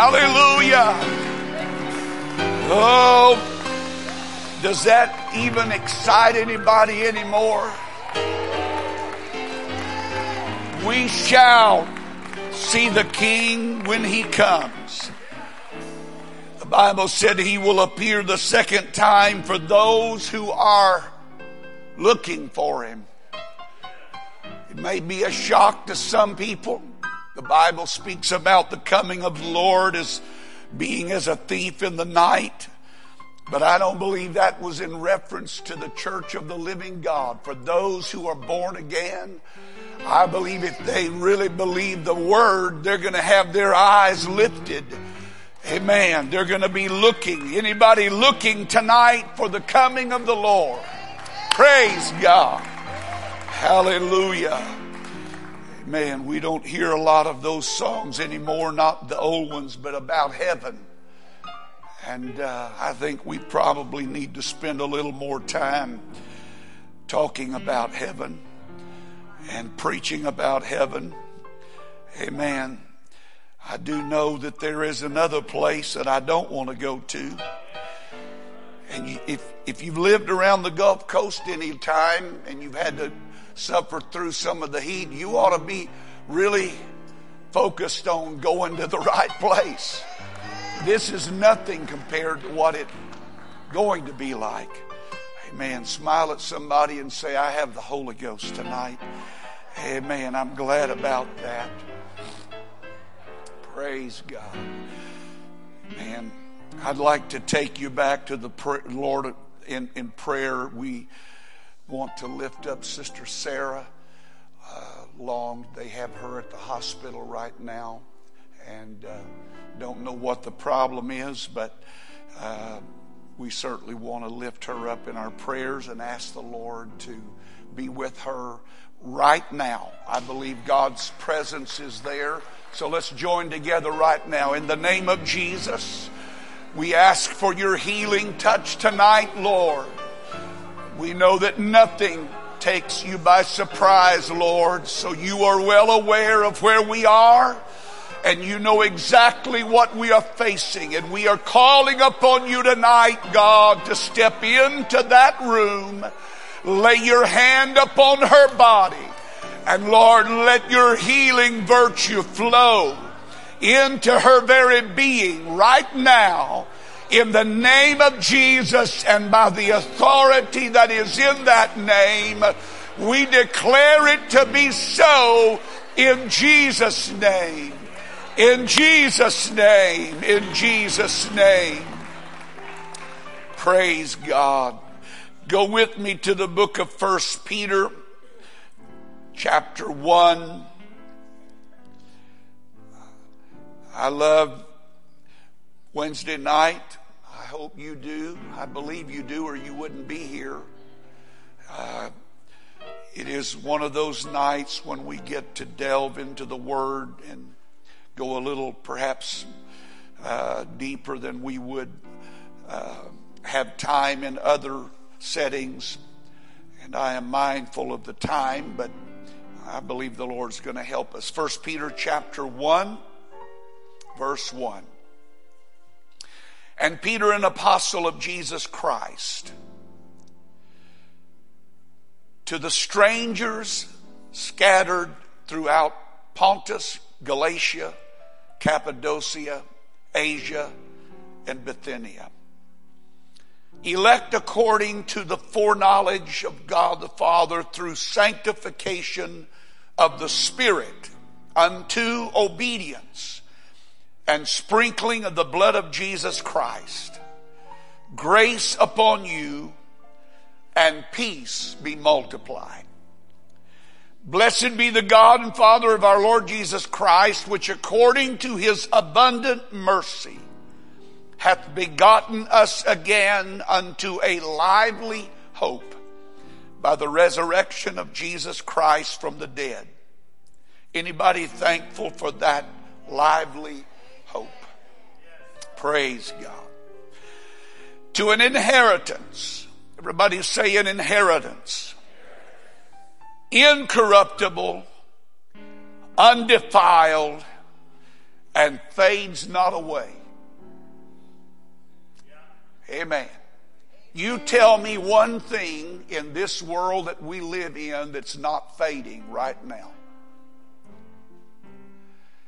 Hallelujah. Oh, does that even excite anybody anymore? We shall see the King when he comes. The Bible said he will appear the second time for those who are looking for him. It may be a shock to some people. The Bible speaks about the coming of the Lord as being as a thief in the night. But I don't believe that was in reference to the church of the living God. For those who are born again, I believe if they really believe the word, they're going to have their eyes lifted. Amen. They're going to be looking. Anybody looking tonight for the coming of the Lord? Praise God. Hallelujah. Amen. We don't hear a lot of those songs anymore, not the old ones, but about heaven. And uh, I think we probably need to spend a little more time talking about heaven and preaching about heaven. Amen. I do know that there is another place that I don't want to go to. And if, if you've lived around the Gulf Coast any time and you've had to suffer through some of the heat, you ought to be really focused on going to the right place. This is nothing compared to what it's going to be like. Amen. Smile at somebody and say, I have the Holy Ghost tonight. Amen. I'm glad about that. Praise God. Man, I'd like to take you back to the Lord in, in prayer. We want to lift up Sister Sarah uh, Long. They have her at the hospital right now. And. Uh, don't know what the problem is, but uh, we certainly want to lift her up in our prayers and ask the Lord to be with her right now. I believe God's presence is there. So let's join together right now. In the name of Jesus, we ask for your healing touch tonight, Lord. We know that nothing takes you by surprise, Lord, so you are well aware of where we are and you know exactly what we are facing. And we are calling upon you tonight, God, to step into that room, lay your hand upon her body, and Lord, let your healing virtue flow into her very being right now. In the name of Jesus and by the authority that is in that name, we declare it to be so in Jesus' name. In Jesus' name, in Jesus' name. Praise God. Go with me to the book of First Peter, chapter 1. I love Wednesday night. I hope you do. I believe you do, or you wouldn't be here. Uh, it is one of those nights when we get to delve into the Word and go a little perhaps uh, deeper than we would uh, have time in other settings. And I am mindful of the time, but I believe the Lord's going to help us. First Peter chapter 1, verse 1. And Peter, an apostle of Jesus Christ, to the strangers scattered throughout Pontus, Galatia, Cappadocia, Asia, and Bithynia. Elect according to the foreknowledge of God the Father through sanctification of the Spirit unto obedience and sprinkling of the blood of Jesus Christ. Grace upon you and peace be multiplied. Blessed be the God and Father of our Lord Jesus Christ, which according to his abundant mercy hath begotten us again unto a lively hope by the resurrection of Jesus Christ from the dead. Anybody thankful for that lively? Praise God. To an inheritance. Everybody say an inheritance incorruptible, undefiled, and fades not away. Amen. You tell me one thing in this world that we live in that's not fading right now.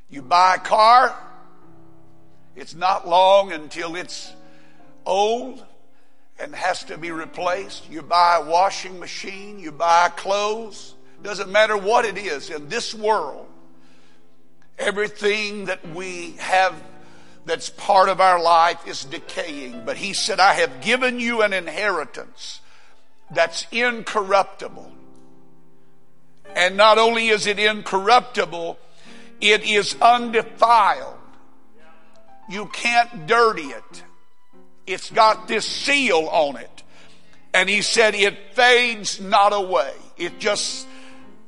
You buy a car, it's not long until it's old and has to be replaced. You buy a washing machine, you buy clothes, doesn't matter what it is in this world. Everything that we have that's part of our life is decaying. But he said, I have given you an inheritance that's incorruptible. And not only is it incorruptible, it is undefiled. You can't dirty it. It's got this seal on it. And he said it fades not away. It just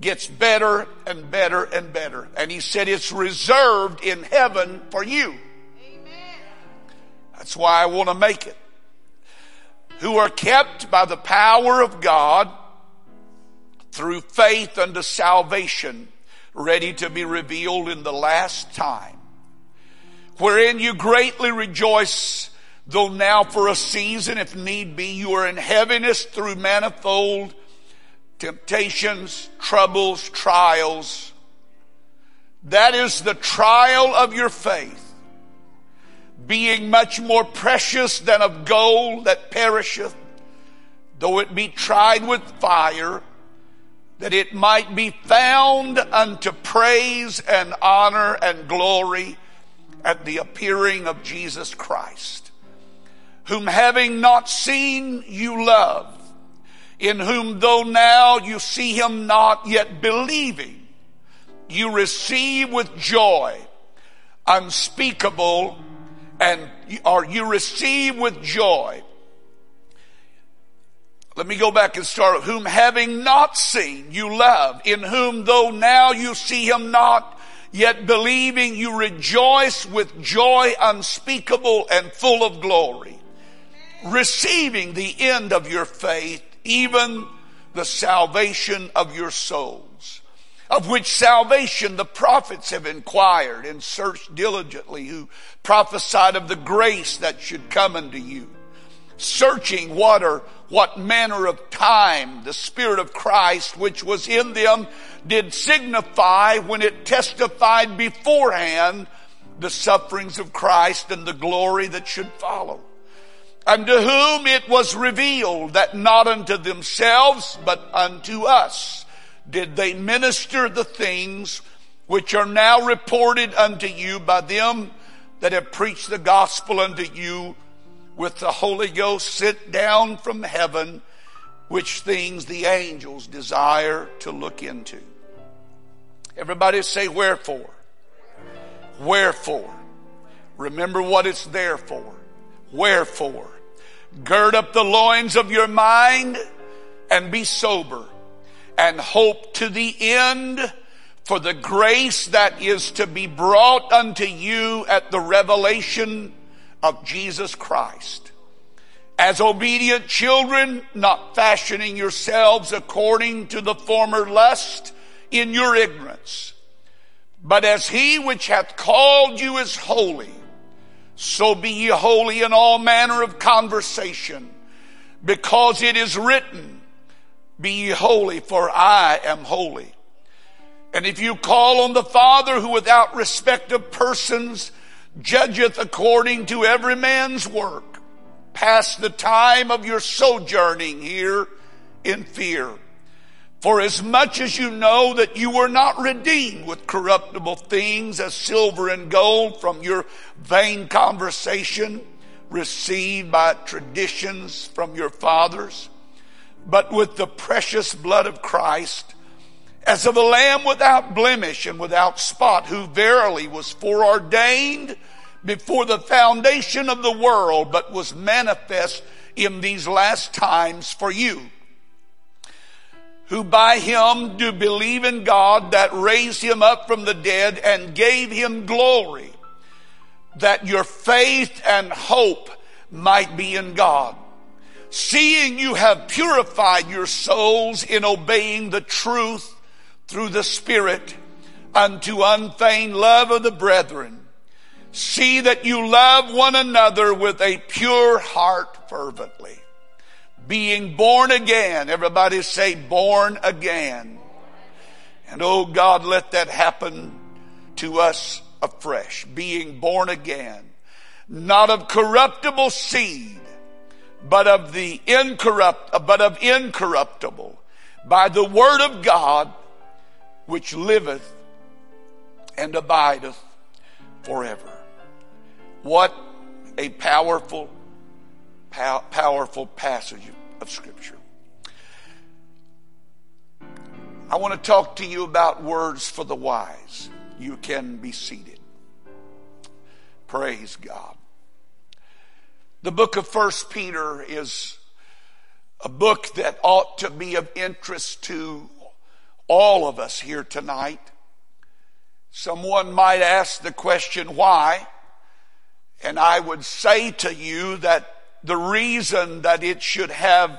gets better and better and better. And he said it's reserved in heaven for you. That's why I want to make it. Who are kept by the power of God through faith unto salvation, ready to be revealed in the last time. Wherein you greatly rejoice, though now for a season, if need be, you are in heaviness through manifold temptations, troubles, trials. That is the trial of your faith being much more precious than of gold that perisheth, though it be tried with fire, that it might be found unto praise and honor and glory at the appearing of Jesus Christ, whom having not seen you love, in whom though now you see him not, yet believing, you receive with joy unspeakable and or you receive with joy. Let me go back and start. Whom having not seen you love, in whom though now you see him not, yet believing you rejoice with joy unspeakable and full of glory, receiving the end of your faith, even the salvation of your souls, of which salvation the prophets have inquired and searched diligently, who prophesied of the grace that should come unto you, searching what or what manner of time the Spirit of Christ which was in them did signify when it testified beforehand the sufferings of Christ and the glory that should follow. Unto whom it was revealed that not unto themselves, but unto us did they minister the things which are now reported unto you by them that have preached the gospel unto you with the Holy Ghost sent down from heaven, which things the angels desire to look into. Everybody say, Wherefore? Wherefore? Remember what it's there for. Wherefore? Gird up the loins of your mind and be sober and hope to the end for the grace that is to be brought unto you at the revelation of Jesus Christ. As obedient children, not fashioning yourselves according to the former lust in your ignorance, but as he which hath called you is holy, so be ye holy in all manner of conversation, because it is written, be ye holy, for I am holy. And if you call on the Father who without respect of persons judgeth according to every man's work, pass the time of your sojourning here in fear. For as much as you know that you were not redeemed with corruptible things as silver and gold from your vain conversation received by traditions from your fathers, but with the precious blood of Christ, as of a lamb without blemish and without spot, who verily was foreordained before the foundation of the world, but was manifest in these last times for you, who by him do believe in God that raised him up from the dead and gave him glory, that your faith and hope might be in God. Seeing you have purified your souls in obeying the truth through the Spirit unto unfeigned love of the brethren, See that you love one another with a pure heart fervently. Being born again. Everybody say born again. And oh God, let that happen to us afresh. Being born again. Not of corruptible seed, but of the incorrupt, but of incorruptible by the word of God, which liveth and abideth forever. What a powerful, pow- powerful passage of Scripture. I want to talk to you about words for the wise. You can be seated. Praise God. The book of First Peter is a book that ought to be of interest to all of us here tonight. Someone might ask the question, why? And I would say to you that the reason that it should have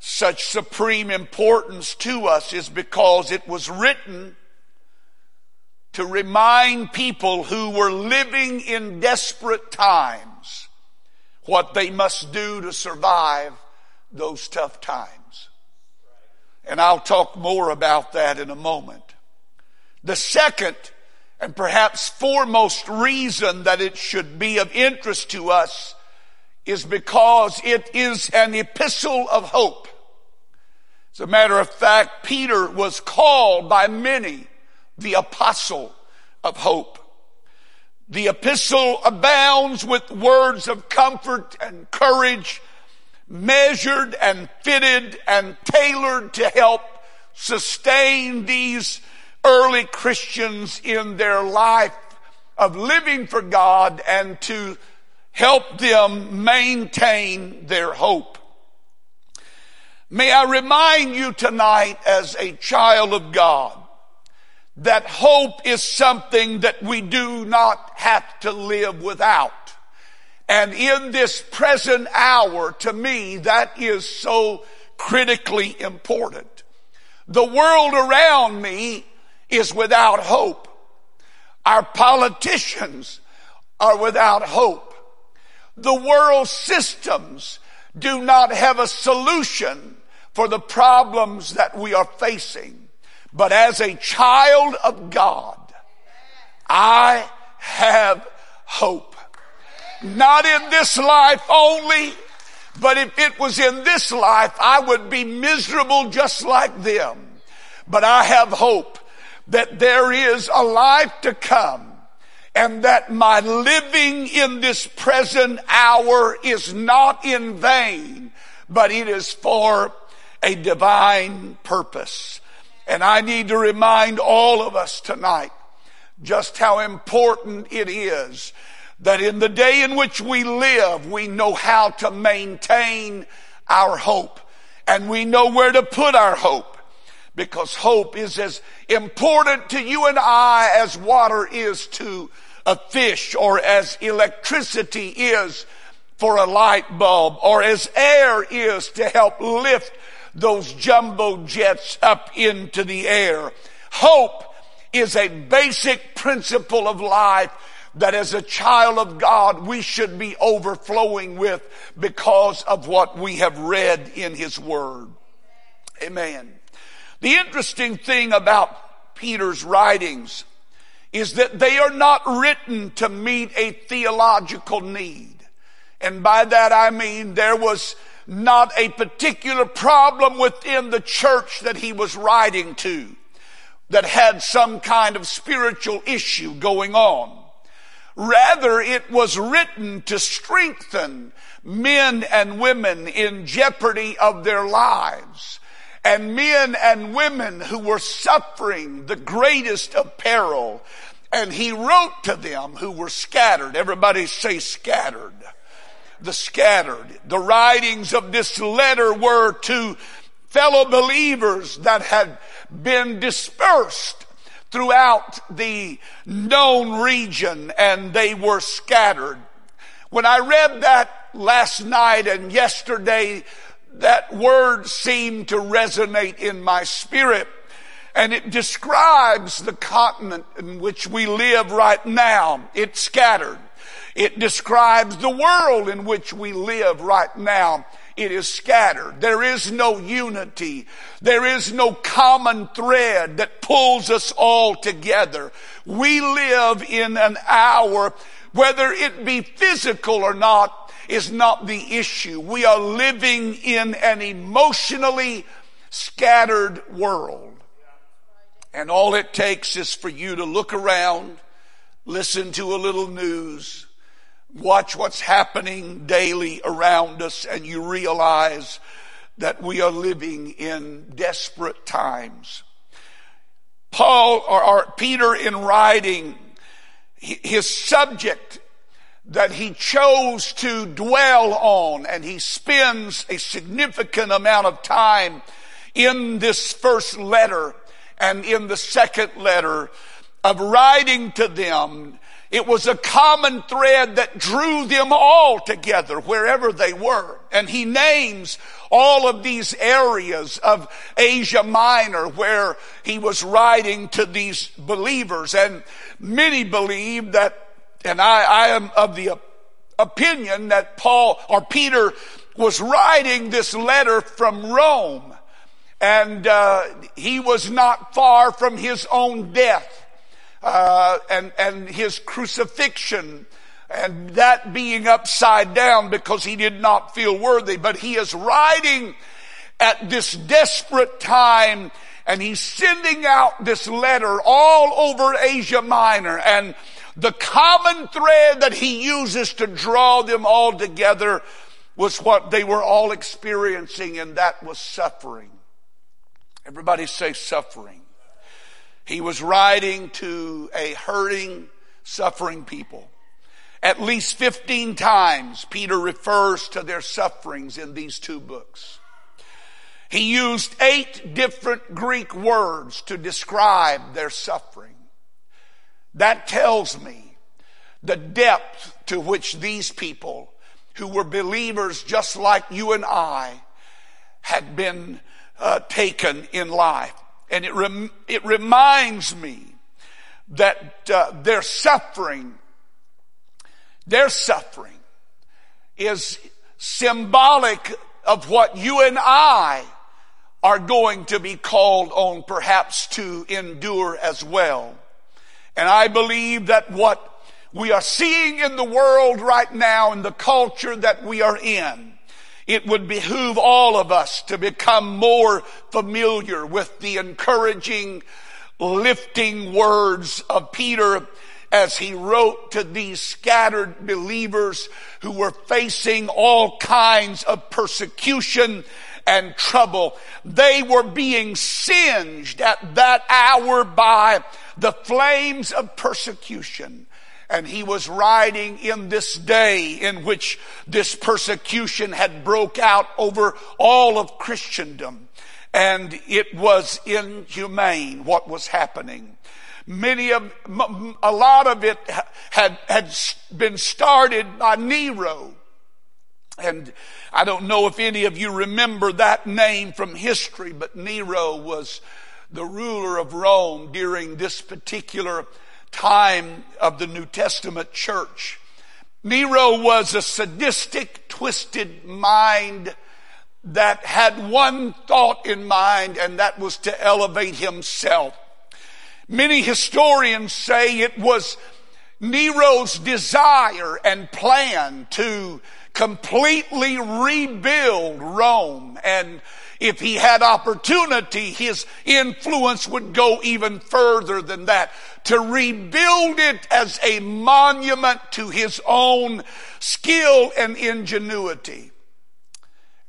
such supreme importance to us is because it was written to remind people who were living in desperate times what they must do to survive those tough times. And I'll talk more about that in a moment. The second and perhaps foremost reason that it should be of interest to us is because it is an epistle of hope. As a matter of fact, Peter was called by many the apostle of hope. The epistle abounds with words of comfort and courage, measured and fitted and tailored to help sustain these early Christians in their life of living for God and to help them maintain their hope. May I remind you tonight as a child of God that hope is something that we do not have to live without. And in this present hour, to me, that is so critically important. The world around me is without hope. Our politicians are without hope. The world systems do not have a solution for the problems that we are facing. But as a child of God, I have hope. Not in this life only, but if it was in this life, I would be miserable just like them. But I have hope that there is a life to come and that my living in this present hour is not in vain, but it is for a divine purpose. And I need to remind all of us tonight just how important it is that in the day in which we live, we know how to maintain our hope and we know where to put our hope because hope is as important to you and I as water is to a fish or as electricity is for a light bulb or as air is to help lift those jumbo jets up into the air. Hope is a basic principle of life that as a child of God we should be overflowing with because of what we have read in His Word. Amen. The interesting thing about Peter's writings is that they are not written to meet a theological need. And by that I mean there was not a particular problem within the church that he was writing to that had some kind of spiritual issue going on. Rather, it was written to strengthen men and women in jeopardy of their lives and men and women who were suffering the greatest of peril. And he wrote to them who were scattered. Everybody say scattered. The scattered. The writings of this letter were to fellow believers that had been dispersed throughout the known region and they were scattered. When I read that last night and yesterday, that word seemed to resonate in my spirit. And it describes the continent in which we live right now. It's scattered. It describes the world in which we live right now. It is scattered. There is no unity. There is no common thread that pulls us all together. We live in an hour, whether it be physical or not, is not the issue. We are living in an emotionally scattered world. And all it takes is for you to look around, listen to a little news, watch what's happening daily around us, and you realize that we are living in desperate times. Paul or, or Peter in writing his subject that he chose to dwell on and he spends a significant amount of time in this first letter and in the second letter of writing to them. It was a common thread that drew them all together wherever they were. And he names all of these areas of Asia Minor where he was writing to these believers. And many believe that and I, I am of the opinion that Paul or Peter was writing this letter from Rome. And uh, he was not far from his own death uh, and, and his crucifixion and that being upside down because he did not feel worthy. But he is writing at this desperate time and he's sending out this letter all over Asia Minor and the common thread that he uses to draw them all together was what they were all experiencing, and that was suffering. Everybody say suffering. He was writing to a hurting, suffering people. At least 15 times, Peter refers to their sufferings in these two books. He used eight different Greek words to describe their suffering. That tells me the depth to which these people who were believers just like you and I had been uh, taken in life. And it, rem- it reminds me that uh, their suffering, their suffering is symbolic of what you and I are going to be called on perhaps to endure as well. And I believe that what we are seeing in the world right now in the culture that we are in, it would behoove all of us to become more familiar with the encouraging, lifting words of Peter as he wrote to these scattered believers who were facing all kinds of persecution and trouble. They were being singed at that hour by the flames of persecution. And he was riding in this day in which this persecution had broke out over all of Christendom. And it was inhumane what was happening. Many of, a lot of it had, had been started by Nero. And I don't know if any of you remember that name from history, but Nero was the ruler of Rome during this particular time of the New Testament church. Nero was a sadistic, twisted mind that had one thought in mind, and that was to elevate himself. Many historians say it was Nero's desire and plan to completely rebuild Rome and if he had opportunity, his influence would go even further than that. To rebuild it as a monument to his own skill and ingenuity.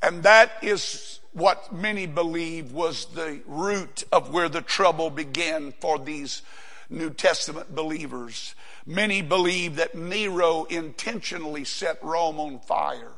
And that is what many believe was the root of where the trouble began for these New Testament believers. Many believe that Nero intentionally set Rome on fire.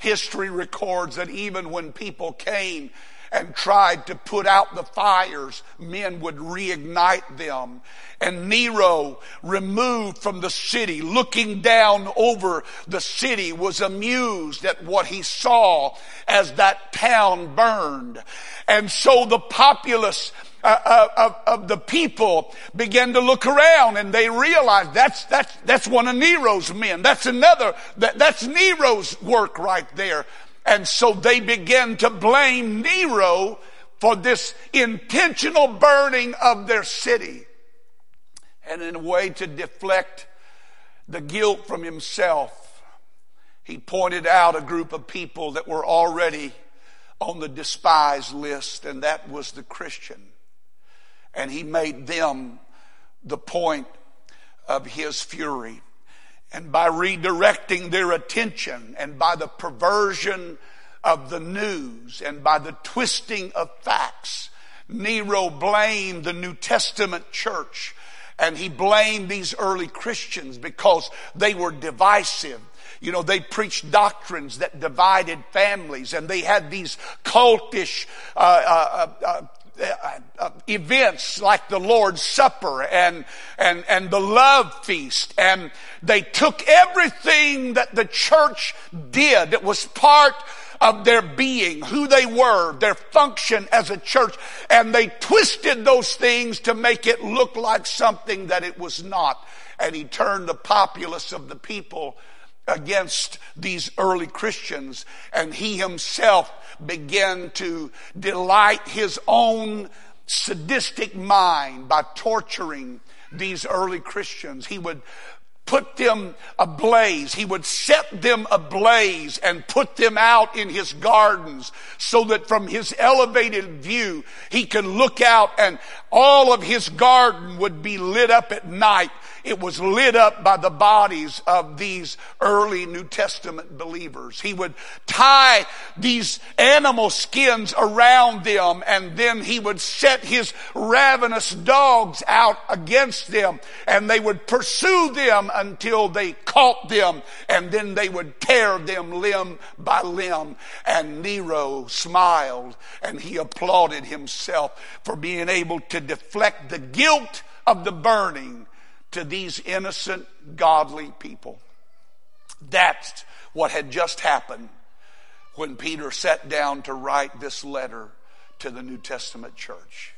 History records that even when people came and tried to put out the fires, men would reignite them. And Nero, removed from the city, looking down over the city, was amused at what he saw as that town burned. And so the populace uh, uh, of, of, the people began to look around and they realized that's, that's, that's one of Nero's men. That's another, that, that's Nero's work right there. And so they began to blame Nero for this intentional burning of their city. And in a way to deflect the guilt from himself, he pointed out a group of people that were already on the despised list, and that was the Christian. And he made them the point of his fury. And by redirecting their attention and by the perversion of the news and by the twisting of facts, Nero blamed the New Testament church and he blamed these early Christians because they were divisive. You know, they preached doctrines that divided families and they had these cultish, uh, uh, uh, uh, Uh, uh, events like the Lord's Supper and, and, and the love feast. And they took everything that the church did that was part of their being, who they were, their function as a church, and they twisted those things to make it look like something that it was not. And he turned the populace of the people against these early Christians, and he himself began to delight his own sadistic mind by torturing these early Christians. He would put them ablaze. He would set them ablaze and put them out in his gardens so that from his elevated view, he could look out and all of his garden would be lit up at night it was lit up by the bodies of these early New Testament believers. He would tie these animal skins around them and then he would set his ravenous dogs out against them and they would pursue them until they caught them and then they would tear them limb by limb. And Nero smiled and he applauded himself for being able to deflect the guilt of the burning to these innocent, godly people. That's what had just happened when Peter sat down to write this letter to the New Testament church.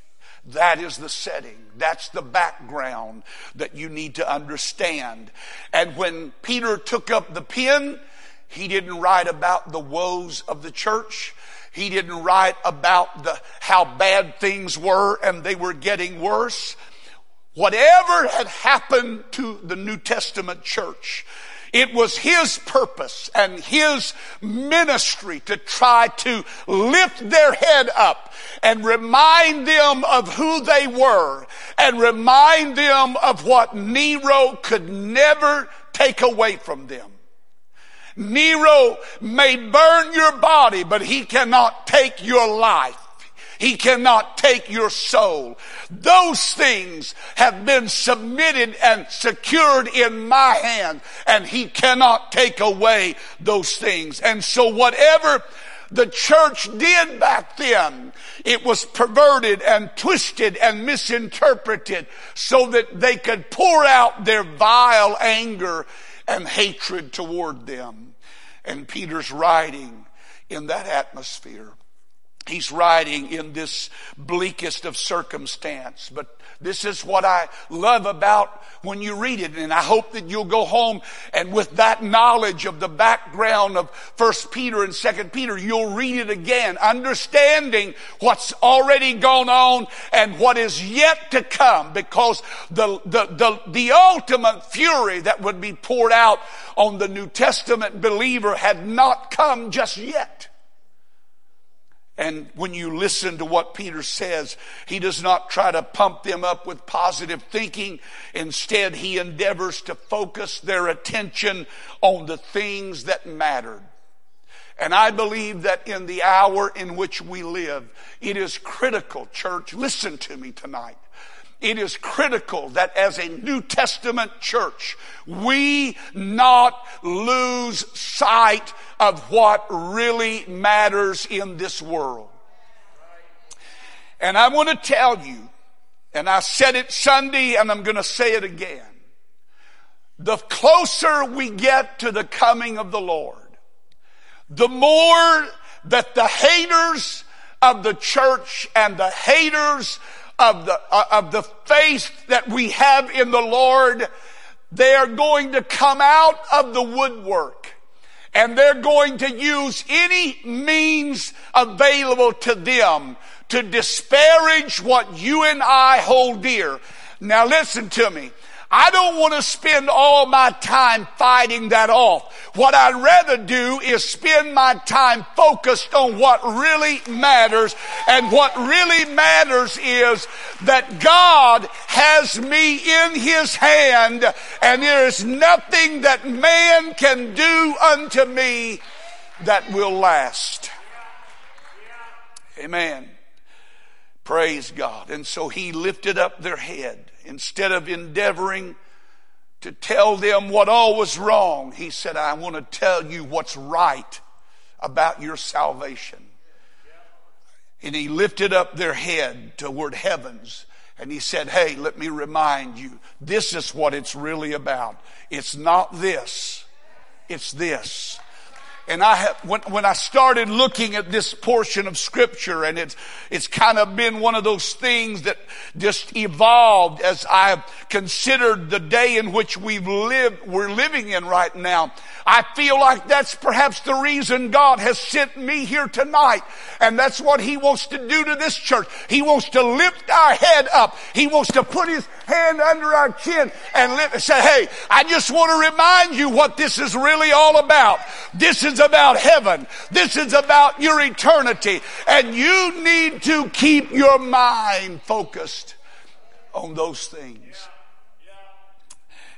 That is the setting. That's the background that you need to understand. And when Peter took up the pen, he didn't write about the woes of the church. He didn't write about the, how bad things were and they were getting worse. Whatever had happened to the New Testament church, it was his purpose and his ministry to try to lift their head up and remind them of who they were and remind them of what Nero could never take away from them. Nero may burn your body, but he cannot take your life. He cannot take your soul. Those things have been submitted and secured in my hand and he cannot take away those things. And so whatever the church did back then, it was perverted and twisted and misinterpreted so that they could pour out their vile anger and hatred toward them. And Peter's writing in that atmosphere. He's writing in this bleakest of circumstance, but this is what I love about when you read it. And I hope that you'll go home and with that knowledge of the background of First Peter and Second Peter, you'll read it again, understanding what's already gone on and what is yet to come because the, the, the, the ultimate fury that would be poured out on the New Testament believer had not come just yet. And when you listen to what Peter says, he does not try to pump them up with positive thinking. Instead, he endeavors to focus their attention on the things that mattered. And I believe that in the hour in which we live, it is critical, church, listen to me tonight. It is critical that as a New Testament church, we not lose sight of what really matters in this world. And I want to tell you, and I said it Sunday and I'm going to say it again. The closer we get to the coming of the Lord, the more that the haters of the church and the haters of the, uh, of the faith that we have in the Lord, they are going to come out of the woodwork and they're going to use any means available to them to disparage what you and I hold dear. Now listen to me. I don't want to spend all my time fighting that off. What I'd rather do is spend my time focused on what really matters. And what really matters is that God has me in His hand and there is nothing that man can do unto me that will last. Amen. Praise God. And so he lifted up their head. Instead of endeavoring to tell them what all was wrong, he said, I want to tell you what's right about your salvation. And he lifted up their head toward heavens and he said, Hey, let me remind you, this is what it's really about. It's not this, it's this. And I have, when, when I started looking at this portion of scripture and it's, it's kind of been one of those things that just evolved as I've considered the day in which we've lived, we're living in right now. I feel like that's perhaps the reason God has sent me here tonight. And that's what He wants to do to this church. He wants to lift our head up. He wants to put His hand under our chin and lift, say, hey, I just want to remind you what this is really all about. This is about heaven. This is about your eternity. And you need to keep your mind focused on those things.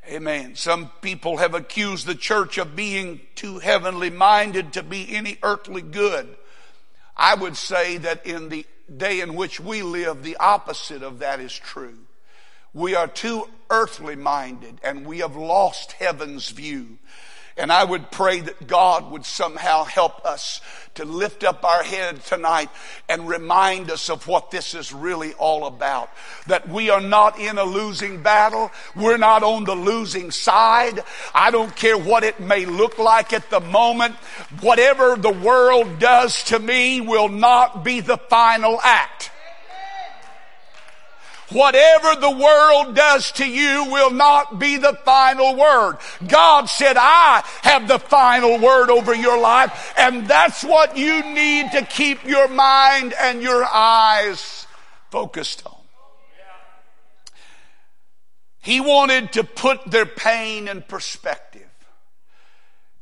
Amen. Some people have accused the church of being too heavenly minded to be any earthly good. I would say that in the day in which we live, the opposite of that is true. We are too earthly minded and we have lost heaven's view. And I would pray that God would somehow help us to lift up our head tonight and remind us of what this is really all about. That we are not in a losing battle. We're not on the losing side. I don't care what it may look like at the moment. Whatever the world does to me will not be the final act. Whatever the world does to you will not be the final word. God said, I have the final word over your life. And that's what you need to keep your mind and your eyes focused on. He wanted to put their pain in perspective.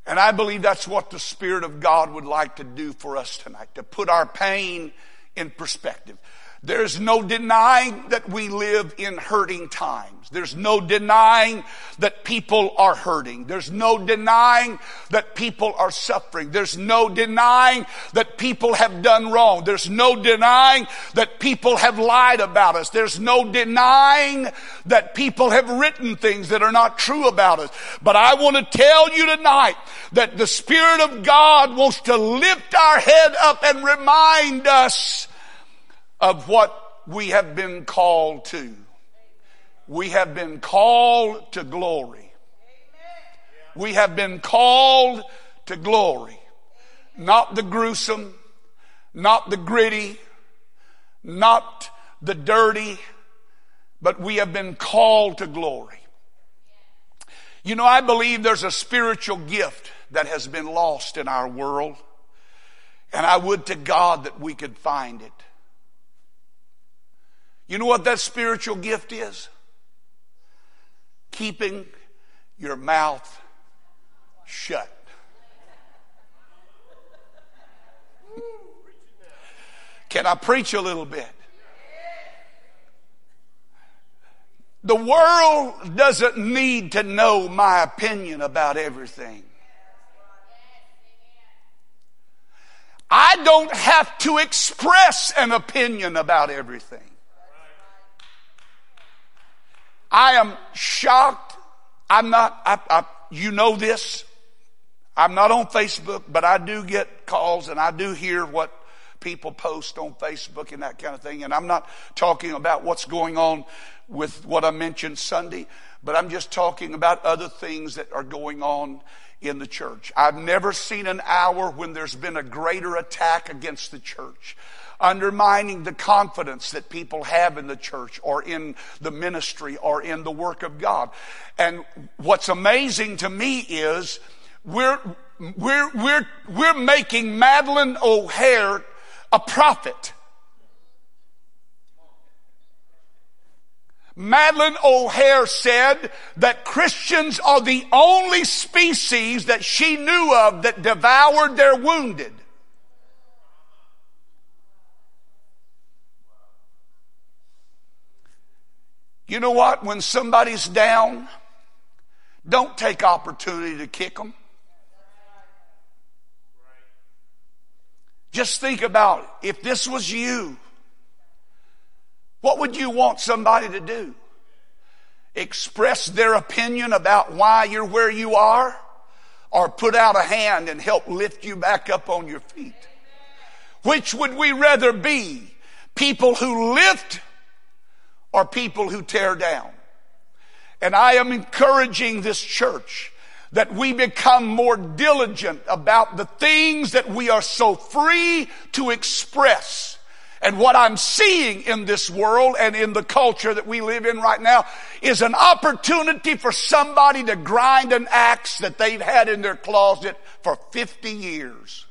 And I believe that's what the Spirit of God would like to do for us tonight, to put our pain in perspective. There's no denying that we live in hurting times. There's no denying that people are hurting. There's no denying that people are suffering. There's no denying that people have done wrong. There's no denying that people have lied about us. There's no denying that people have written things that are not true about us. But I want to tell you tonight that the Spirit of God wants to lift our head up and remind us of what we have been called to. We have been called to glory. We have been called to glory. Not the gruesome, not the gritty, not the dirty, but we have been called to glory. You know, I believe there's a spiritual gift that has been lost in our world, and I would to God that we could find it. You know what that spiritual gift is? Keeping your mouth shut. Can I preach a little bit? The world doesn't need to know my opinion about everything. I don't have to express an opinion about everything. I am shocked. I'm not, I, I, you know this. I'm not on Facebook, but I do get calls and I do hear what people post on Facebook and that kind of thing. And I'm not talking about what's going on with what I mentioned Sunday, but I'm just talking about other things that are going on in the church. I've never seen an hour when there's been a greater attack against the church undermining the confidence that people have in the church or in the ministry or in the work of God. And what's amazing to me is we're, we're, we're, we're making Madalyn O'Hair a prophet. Madalyn O'Hair said that Christians are the only species that she knew of that devoured their wounded. You know what? When somebody's down, don't take opportunity to kick them. Just think about it. if this was you, what would you want somebody to do? Express their opinion about why you're where you are? Or put out a hand and help lift you back up on your feet? Which would we rather be? People who lift or people who tear down? And I am encouraging this church that we become more diligent about the things that we are so free to express. And what I'm seeing in this world and in the culture that we live in right now is an opportunity for somebody to grind an axe that they've had in their closet for 50 years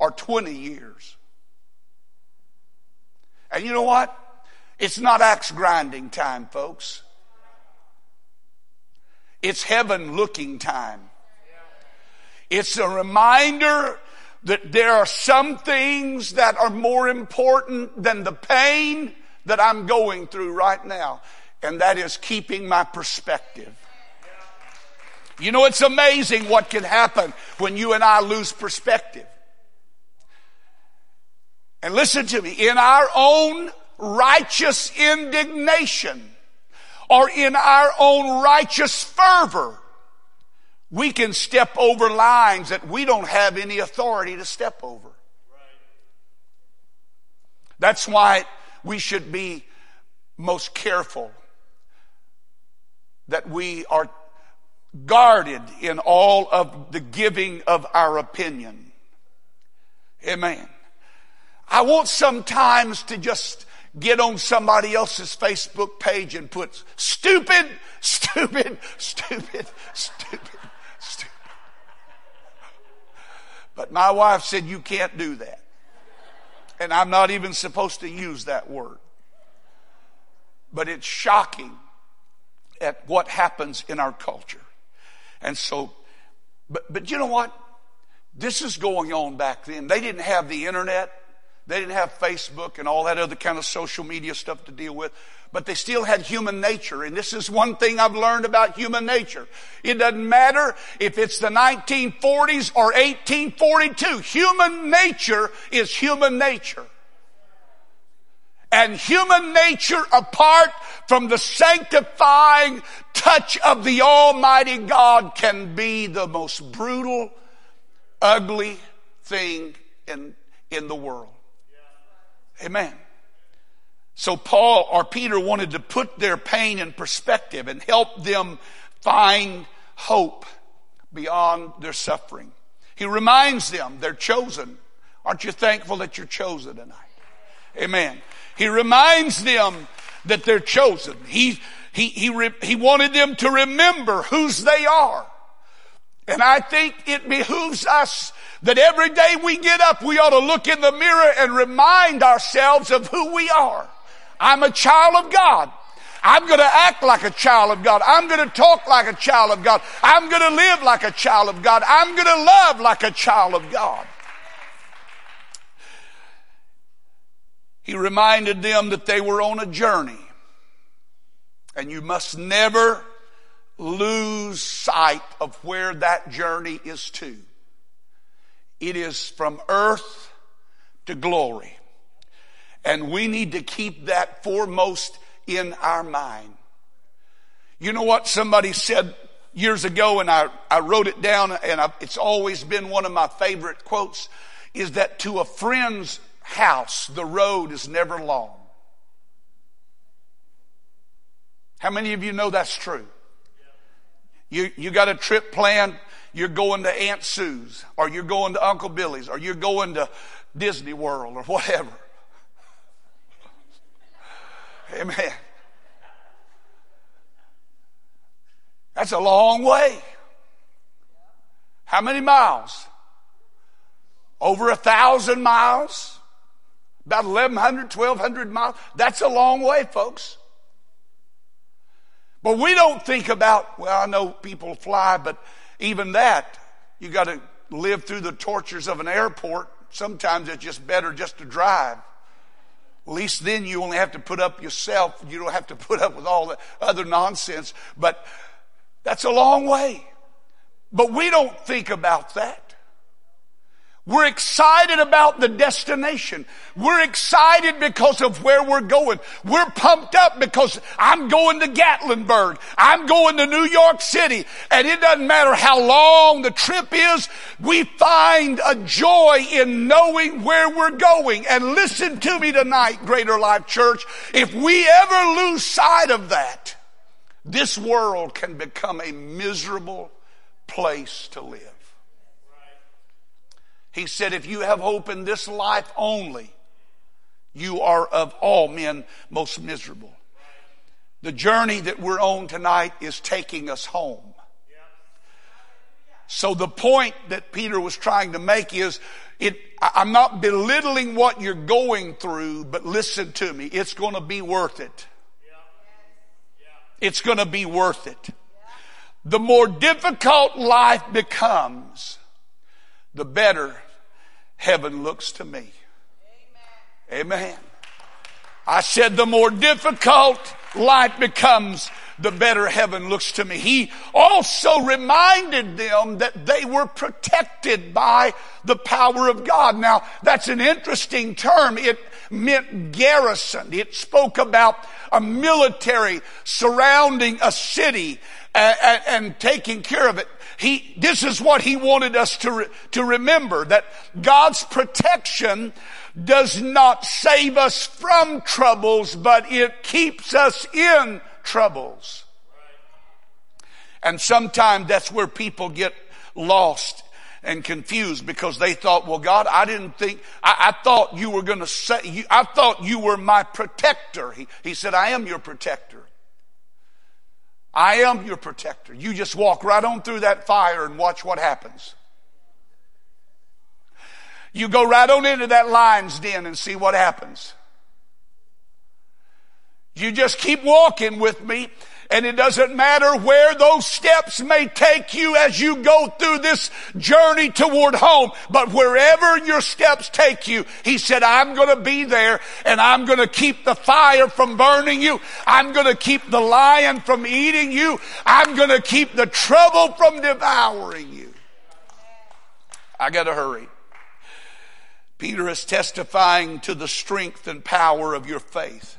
or 20 years. And you know what? It's not axe grinding time, folks. It's heaven looking time. It's a reminder that there are some things that are more important than the pain that I'm going through right now. And that is keeping my perspective. You know, it's amazing what can happen when you and I lose perspective. And listen to me, in our own righteous indignation, or in our own righteous fervor, we can step over lines that we don't have any authority to step over. That's why we should be most careful that we are guarded in all of the giving of our opinion. Amen. I want sometimes to just get on somebody else's Facebook page and put stupid, stupid, stupid, stupid, stupid. But my wife said you can't do that. And I'm not even supposed to use that word. But it's shocking at what happens in our culture. And so, but, but you know what? This is going on back then. They didn't have the internet. They didn't have Facebook and all that other kind of social media stuff to deal with, but they still had human nature. And this is one thing I've learned about human nature. It doesn't matter if it's the 1940s or 1842. Human nature is human nature. And human nature apart from the sanctifying touch of the Almighty God can be the most brutal, ugly thing in, in the world. Amen. So Paul or Peter wanted to put their pain in perspective and help them find hope beyond their suffering. He reminds them they're chosen. Aren't you thankful that you're chosen tonight? Amen. He reminds them that they're chosen. He, he, he, re, he wanted them to remember whose they are. And I think it behooves us that every day we get up, we ought to look in the mirror and remind ourselves of who we are. I'm a child of God. I'm going to act like a child of God. I'm going to talk like a child of God. I'm going to live like a child of God. I'm going to love like a child of God. He reminded them that they were on a journey. And you must never lose sight of where that journey is to. It is from earth to glory. And we need to keep that foremost in our mind. You know what somebody said years ago, and I, I wrote it down, and I, it's always been one of my favorite quotes. is that to a friend's house, the road is never long. How many of you know that's true? You, you got a trip planned, you're going to Aunt Sue's, or you're going to Uncle Billy's, or you're going to Disney World, or whatever. Amen. That's a long way. How many miles? Over a thousand miles? About 1,100, 1,200 miles? That's a long way, folks. But we don't think about, well, I know people fly, but even that, you got to live through the tortures of an airport. Sometimes it's just better just to drive. At least then you only have to put up yourself. You don't have to put up with all the other nonsense. But that's a long way. But we don't think about that. We're excited about the destination. We're excited because of where we're going. We're pumped up because I'm going to Gatlinburg. I'm going to New York City. And it doesn't matter how long the trip is, we find a joy in knowing where we're going. And listen to me tonight, Greater Life Church. If we ever lose sight of that, this world can become a miserable place to live. He said, if you have hope in this life only, you are of all men most miserable. The journey that we're on tonight is taking us home. So the point that Peter was trying to make is, it, I'm not belittling what you're going through, but listen to me. It's going to be worth it. It's going to be worth it. The more difficult life becomes, the better heaven looks to me. Amen. Amen. I said the more difficult life becomes, the better heaven looks to me. He also reminded them that they were protected by the power of God. Now, that's an interesting term. It meant garrison. It spoke about a military surrounding a city and, and, and taking care of it. He, this is what he wanted us to, re, to remember that God's protection does not save us from troubles, but it keeps us in troubles. And sometimes that's where people get lost and confused because they thought, well, God, I didn't think, I, I thought you were going to say, you, I thought you were my protector. He, he said, I am your protector. I am your protector. You just walk right on through that fire and watch what happens. You go right on into that lion's den and see what happens. You just keep walking with me and it doesn't matter where those steps may take you as you go through this journey toward home. But wherever your steps take you, he said, I'm going to be there and I'm going to keep the fire from burning you. I'm going to keep the lion from eating you. I'm going to keep the trouble from devouring you. I got to hurry. Peter is testifying to the strength and power of your faith.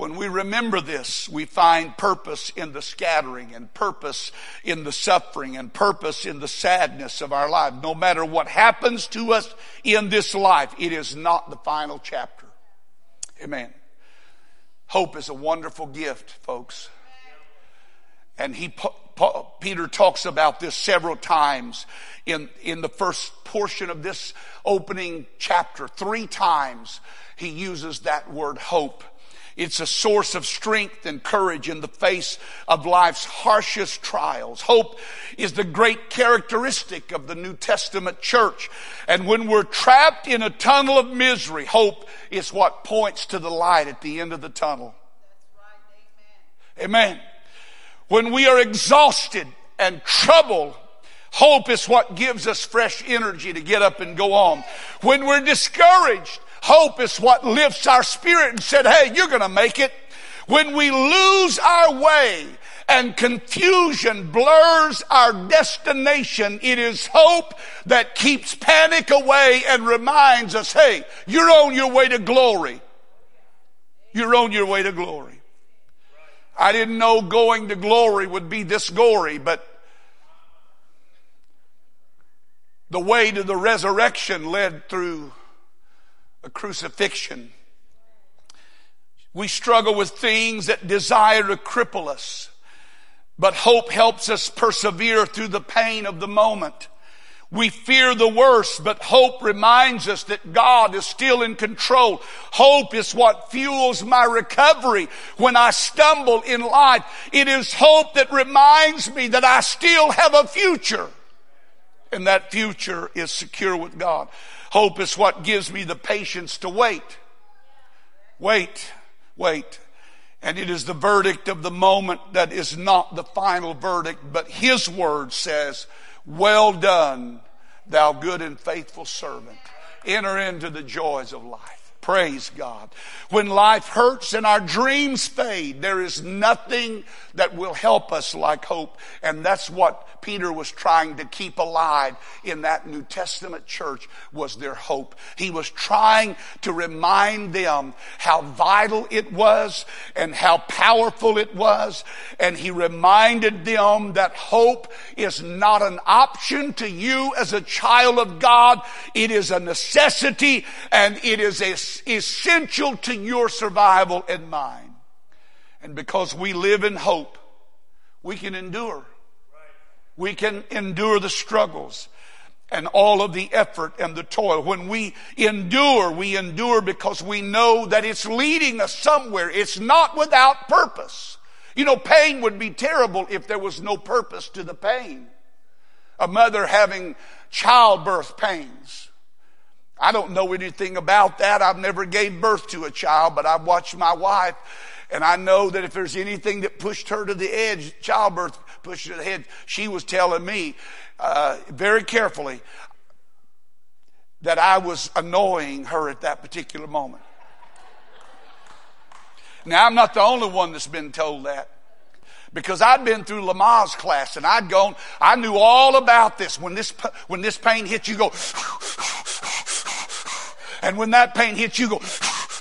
When we remember this, we find purpose in the scattering and purpose in the suffering and purpose in the sadness of our life. No matter what happens to us in this life, it is not the final chapter. Amen. Hope is a wonderful gift, folks. And he, Peter talks about this several times in, in the first portion of this opening chapter. Three times he uses that word hope. It's a source of strength and courage in the face of life's harshest trials. Hope is the great characteristic of the New Testament church. And when we're trapped in a tunnel of misery, hope is what points to the light at the end of the tunnel. Right. Amen. Amen. When we are exhausted and troubled, hope is what gives us fresh energy to get up and go on. When we're discouraged, Hope is what lifts our spirit and said, hey, you're going to make it. When we lose our way and confusion blurs our destination, it is hope that keeps panic away and reminds us, hey, you're on your way to glory. You're on your way to glory. I didn't know going to glory would be this gory, but The way to the resurrection led through a crucifixion. We struggle with things that desire to cripple us, but hope helps us persevere through the pain of the moment. We fear the worst, but hope reminds us that God is still in control. Hope is what fuels my recovery when I stumble in life. It is hope that reminds me that I still have a future. And that future is secure with God. Hope is what gives me the patience to wait. Wait, wait. And it is the verdict of the moment that is not the final verdict, but His word says, well done, thou good and faithful servant. Enter into the joys of life. Praise God. When life hurts and our dreams fade, there is nothing that will help us like hope. And that's what Peter was trying to keep alive in that New Testament church was their hope. He was trying to remind them how vital it was and how powerful it was. And he reminded them that hope is not an option to you as a child of God. It is a necessity and it is essential to your survival and mine. And because we live in hope, we can endure. We can endure the struggles and all of the effort and the toil. When we endure, we endure because we know that it's leading us somewhere. It's not without purpose. You know, pain would be terrible if there was no purpose to the pain. A mother having childbirth pains. I don't know anything about that. I've never gave birth to a child, but I've watched my wife and I know that if there's anything that pushed her to the edge, childbirth pushed her to the head, she was telling me uh, very carefully that I was annoying her at that particular moment. Now, I'm not the only one that's been told that. Because I'd been through Lamaze class and I'd gone, I knew all about this. When this, when this pain hits you, go, and when that pain hits you, go,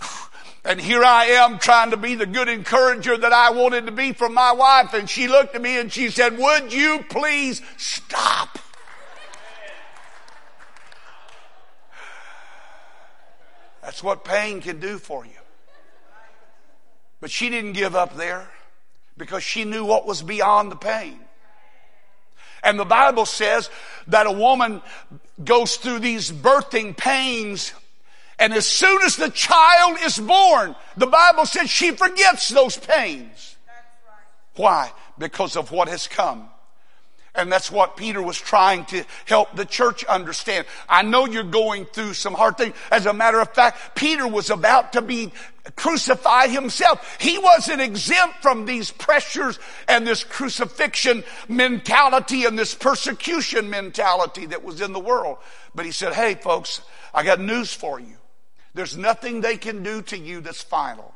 and here I am trying to be the good encourager that I wanted to be for my wife. And she looked at me and she said, would you please stop? That's what pain can do for you. But she didn't give up there because she knew what was beyond the pain. And the Bible says that a woman goes through these birthing pains and as soon as the child is born, the Bible says she forgets those pains. Why? Because of what has come. And that's what Peter was trying to help the church understand. I know you're going through some hard things. As a matter of fact, Peter was about to be crucified himself. He wasn't exempt from these pressures and this crucifixion mentality and this persecution mentality that was in the world. But he said, Hey folks, I got news for you. There's nothing they can do to you that's final.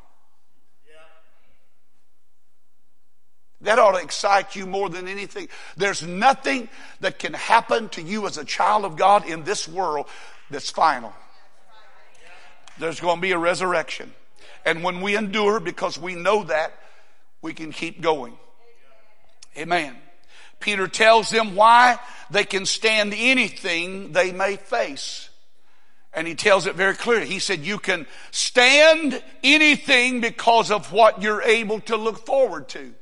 That ought to excite you more than anything. There's nothing that can happen to you as a child of God in this world that's final. There's going to be a resurrection. And when we endure, because we know that, we can keep going. Amen. Peter tells them why they can stand anything they may face. And he tells it very clearly. He said, you can stand anything because of what you're able to look forward to.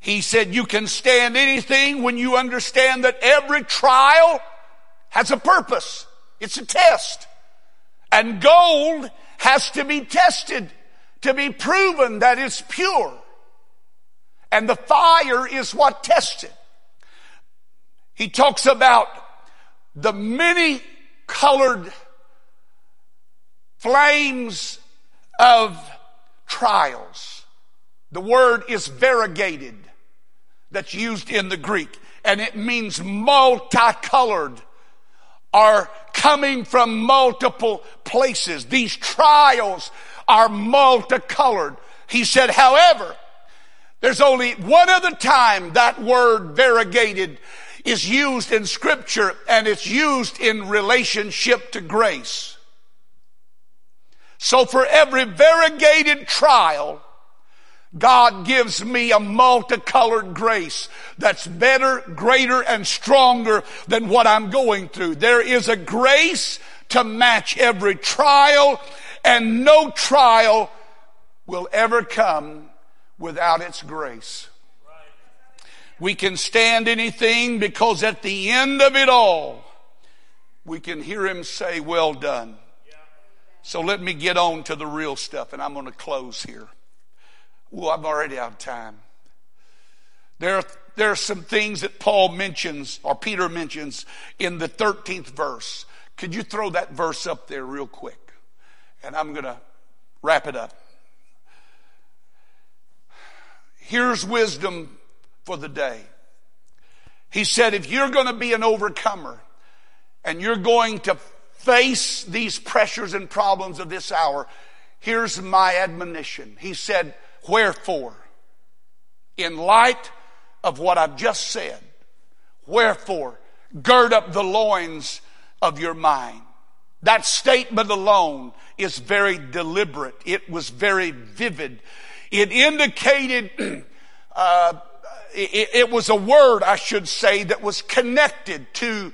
He said, you can stand anything when you understand that every trial has a purpose. It's a test. And gold has to be tested to be proven that it's pure. And the fire is what tests it. He talks about the many colored flames of trials. The word is variegated that's used in the Greek and it means multicolored are coming from multiple places. These trials are multicolored. He said, however, there's only one other time that word variegated is used in scripture and it's used in relationship to grace. So for every variegated trial, God gives me a multicolored grace that's better, greater, and stronger than what I'm going through. There is a grace to match every trial, and no trial will ever come without its grace. We can stand anything because at the end of it all, we can hear him say, Well done. So let me get on to the real stuff, and I'm going to close here. Well, I'm already out of time. There are, there are some things that Paul mentions, or Peter mentions, in the 13th verse. Could you throw that verse up there real quick? And I'm going to wrap it up. Here's wisdom for the day. He said, if you're going to be an overcomer and you're going to face these pressures and problems of this hour, here's my admonition. He said, wherefore, in light of what I've just said, wherefore, gird up the loins of your mind. That statement alone is very deliberate. It was very vivid. It indicated, uh, it, it was a word, I should say, that was connected to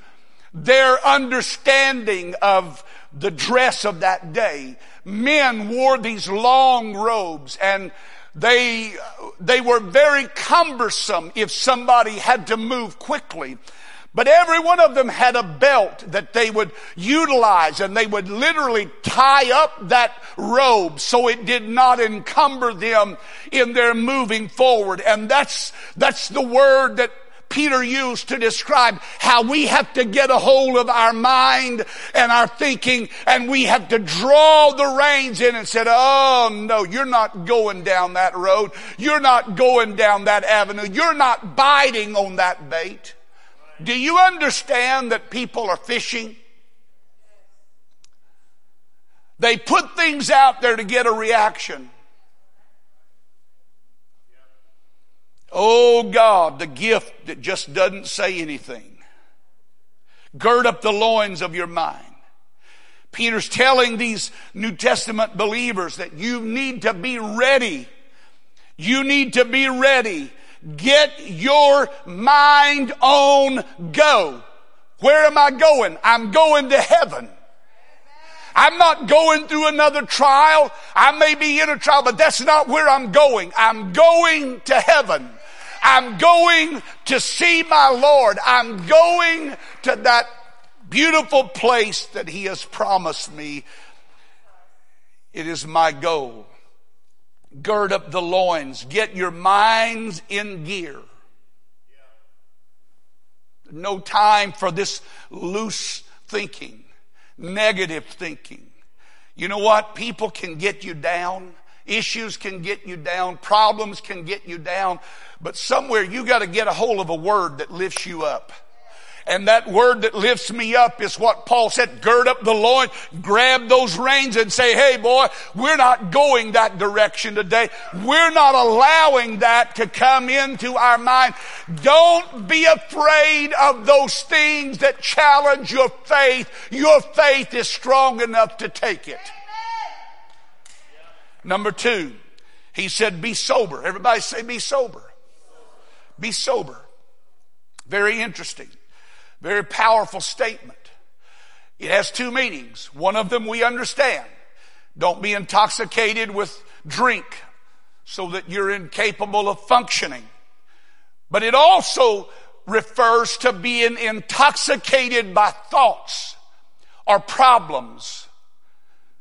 their understanding of the dress of that day. Men wore these long robes and they, they were very cumbersome if somebody had to move quickly. But every one of them had a belt that they would utilize and they would literally tie up that robe so it did not encumber them in their moving forward. And that's, that's the word that Peter used to describe how we have to get a hold of our mind and our thinking and we have to draw the reins in and said, Oh no, you're not going down that road. You're not going down that avenue. You're not biting on that bait. Do you understand that people are fishing? They put things out there to get a reaction. Oh God, the gift that just doesn't say anything. Gird up the loins of your mind. Peter's telling these New Testament believers that you need to be ready. You need to be ready Get your mind on go. Where am I going? I'm going to heaven. I'm not going through another trial. I may be in a trial, but that's not where I'm going. I'm going to heaven. I'm going to see my Lord. I'm going to that beautiful place that He has promised me. It is my goal. Gird up the loins. Get your minds in gear. No time for this loose thinking, negative thinking. You know what? People can get you down. Issues can get you down. Problems can get you down. But somewhere you got to get a hold of a word that lifts you up. And that word that lifts me up is what Paul said, gird up the loin, grab those reins and say, hey boy, we're not going that direction today. We're not allowing that to come into our mind. Don't be afraid of those things that challenge your faith. Your faith is strong enough to take it. Number two, he said, be sober. Everybody say, be sober. Be sober. Very interesting. Very powerful statement. It has two meanings. One of them we understand. Don't be intoxicated with drink so that you're incapable of functioning. But it also refers to being intoxicated by thoughts or problems,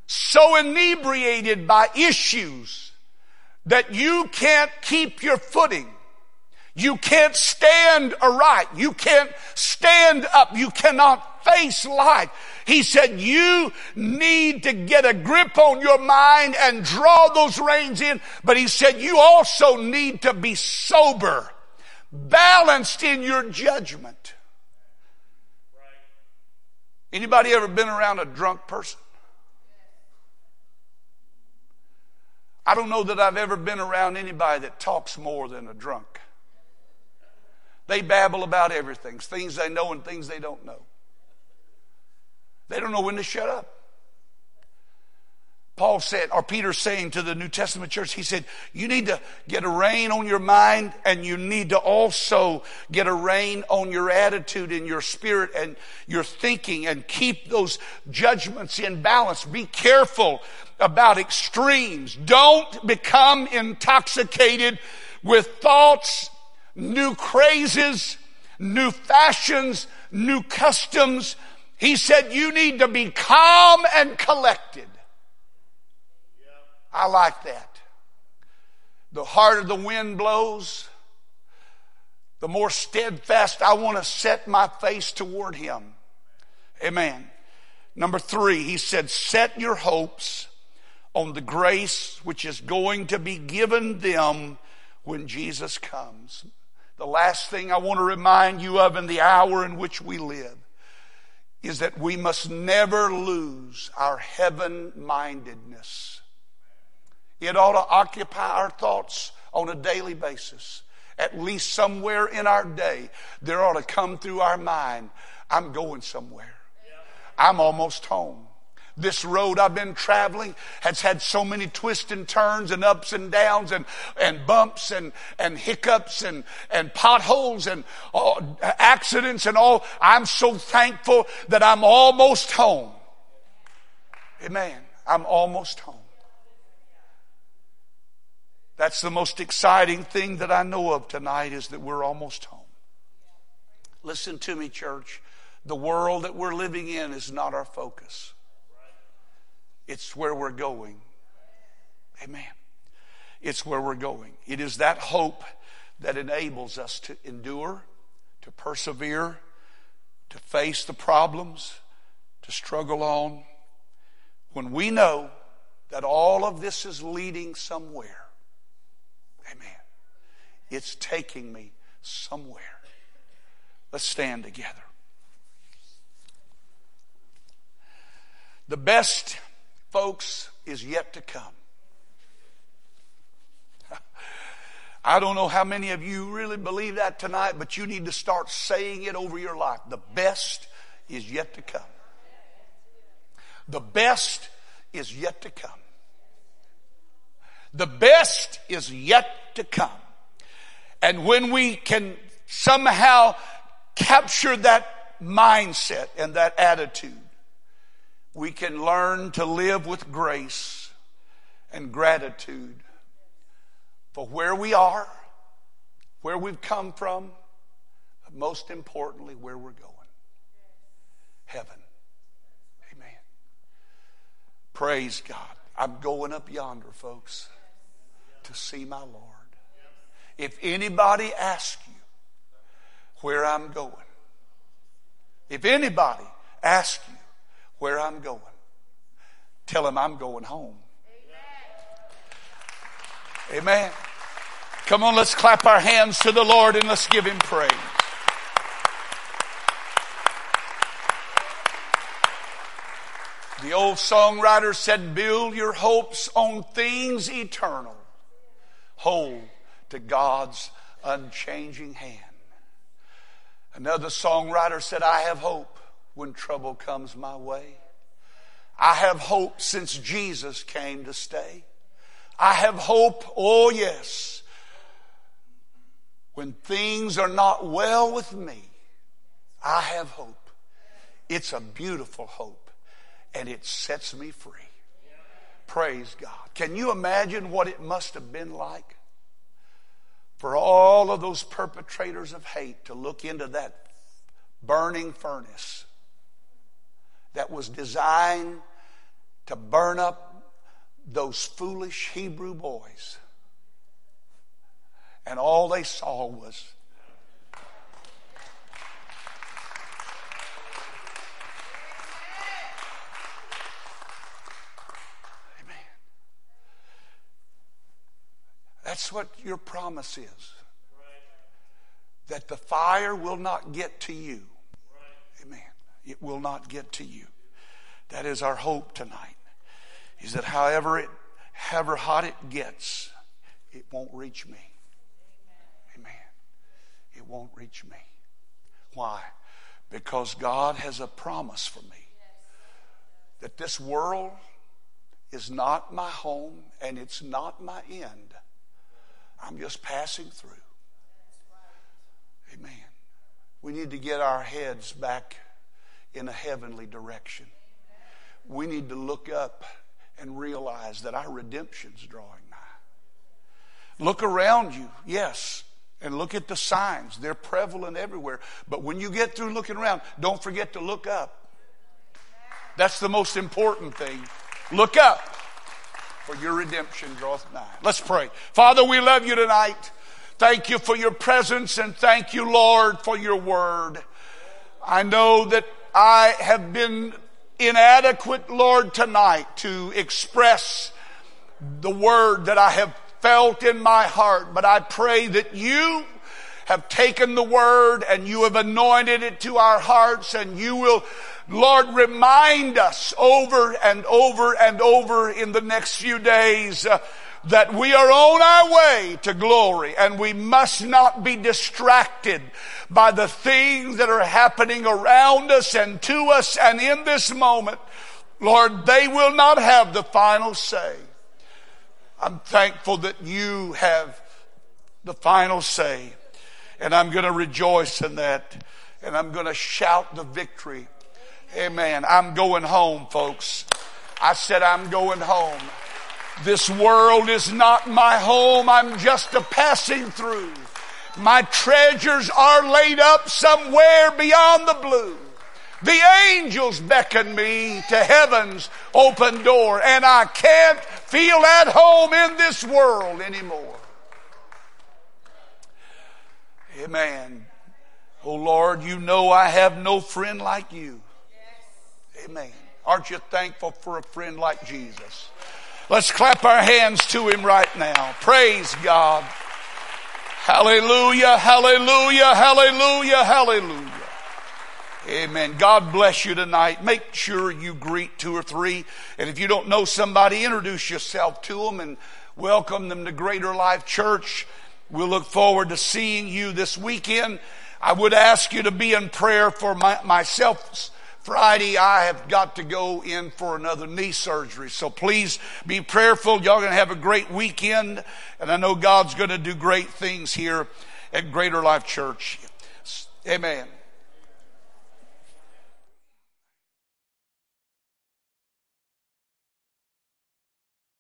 so inebriated by issues that you can't keep your footing. You can't stand aright. You can't stand up. You cannot face life. He said, you need to get a grip on your mind and draw those reins in. But he said, you also need to be sober, balanced in your judgment. Anybody ever been around a drunk person? I don't know that I've ever been around anybody that talks more than a drunk. They babble about everything, things they know and things they don't know. They don't know when to shut up. Paul said, or Peter saying to the New Testament church, he said, you need to get a rein on your mind and you need to also get a rein on your attitude and your spirit and your thinking and keep those judgments in balance. Be careful about extremes. Don't become intoxicated with thoughts, new crazes, new fashions, new customs. He said you need to be calm and collected. I like that. The harder the wind blows, the more steadfast I want to set my face toward Him. Amen. Number three, he said, set your hopes on the grace which is going to be given them when Jesus comes. The last thing I want to remind you of in the hour in which we live is that we must never lose our heaven mindedness. It ought to occupy our thoughts on a daily basis. At least somewhere in our day, there ought to come through our mind, I'm going somewhere. I'm almost home. This road I've been traveling has had so many twists and turns and ups and downs and, and bumps and, and hiccups and, and potholes and uh, accidents and all. I'm so thankful that I'm almost home. Amen. I'm almost home. That's the most exciting thing that I know of tonight is that we're almost home. Listen to me, church. The world that we're living in is not our focus. It's where we're going. Amen. It's where we're going. It is that hope that enables us to endure, to persevere, to face the problems, to struggle on. When we know that all of this is leading somewhere, Amen. It's taking me somewhere. Let's stand together. The best, folks, is yet to come. I don't know how many of you really believe that tonight, but you need to start saying it over your life. The best is yet to come. The best is yet to come. The best is yet to come. And when we can somehow capture that mindset and that attitude, we can learn to live with grace and gratitude for where we are, where we've come from, but most importantly, where we're going. Heaven. Amen. Praise God. I'm going up yonder, folks to see my Lord. If anybody asks you where I'm going, if anybody asks you where I'm going, tell him I'm going home. Amen. Come on, let's clap our hands to the Lord and let's give him praise. The old songwriter said, Build your hopes on things eternal hold to God's unchanging hand. Another songwriter said, I have hope when trouble comes my way. I have hope since Jesus came to stay. I have hope, oh yes, when things are not well with me. I have hope. It's a beautiful hope and it sets me free. Praise God. Can you imagine what it must have been like for all of those perpetrators of hate to look into that burning furnace was designed to burn up those foolish Hebrew boys? And all they saw was That's what your promise is. That the fire will not get to you. Amen. It will not get to you. That is our hope tonight. Is that however it however hot it gets, it won't reach me. Amen. It won't reach me. Why? Because God has a promise for me that this world is not my home and it's not my end. I'm just passing through. Amen. We need to get our heads back in a heavenly direction. We need to look up and realize that our redemption's drawing nigh. Look around you, yes, and look at the signs. They're prevalent everywhere. But when you get through looking around, don't forget to look up. That's the most important thing. Look up, for your redemption draweth nigh. Let's pray. Father, we love you tonight. Thank you for your presence and thank you, Lord, for your word. I know that I have been inadequate, Lord, tonight to express the word that I have felt in my heart, but I pray that you have taken the word and you have anointed it to our hearts and you will, Lord, remind us over and over and over in the next few days uh, that we are on our way to glory and we must not be distracted by the things that are happening around us and to us and in this moment. Lord, they will not have the final say. I'm thankful that you have the final say. And I'm going to rejoice in that. And I'm going to shout the victory. Amen. I'm going home, folks. I said, I'm going home. This world is not my home. I'm just a passing through. My treasures are laid up somewhere beyond the blue. The angels beckon me to heaven's open door, and I can't feel at home in this world anymore. Amen. Oh Lord, you know I have no friend like you. Amen. Aren't you thankful for a friend like Jesus? Let's clap our hands to him right now. Praise God. Hallelujah, hallelujah, hallelujah, hallelujah. Amen. God bless you tonight. Make sure you greet two or three. And if you don't know somebody, introduce yourself to them and welcome them to Greater Life Church. We'll look forward to seeing you this weekend. I would ask you to be in prayer for my, myself Friday, I have got to go in for another knee surgery. So please be prayerful. Y'all going to have a great weekend. And I know God's going to do great things here at Greater Life Church. Amen.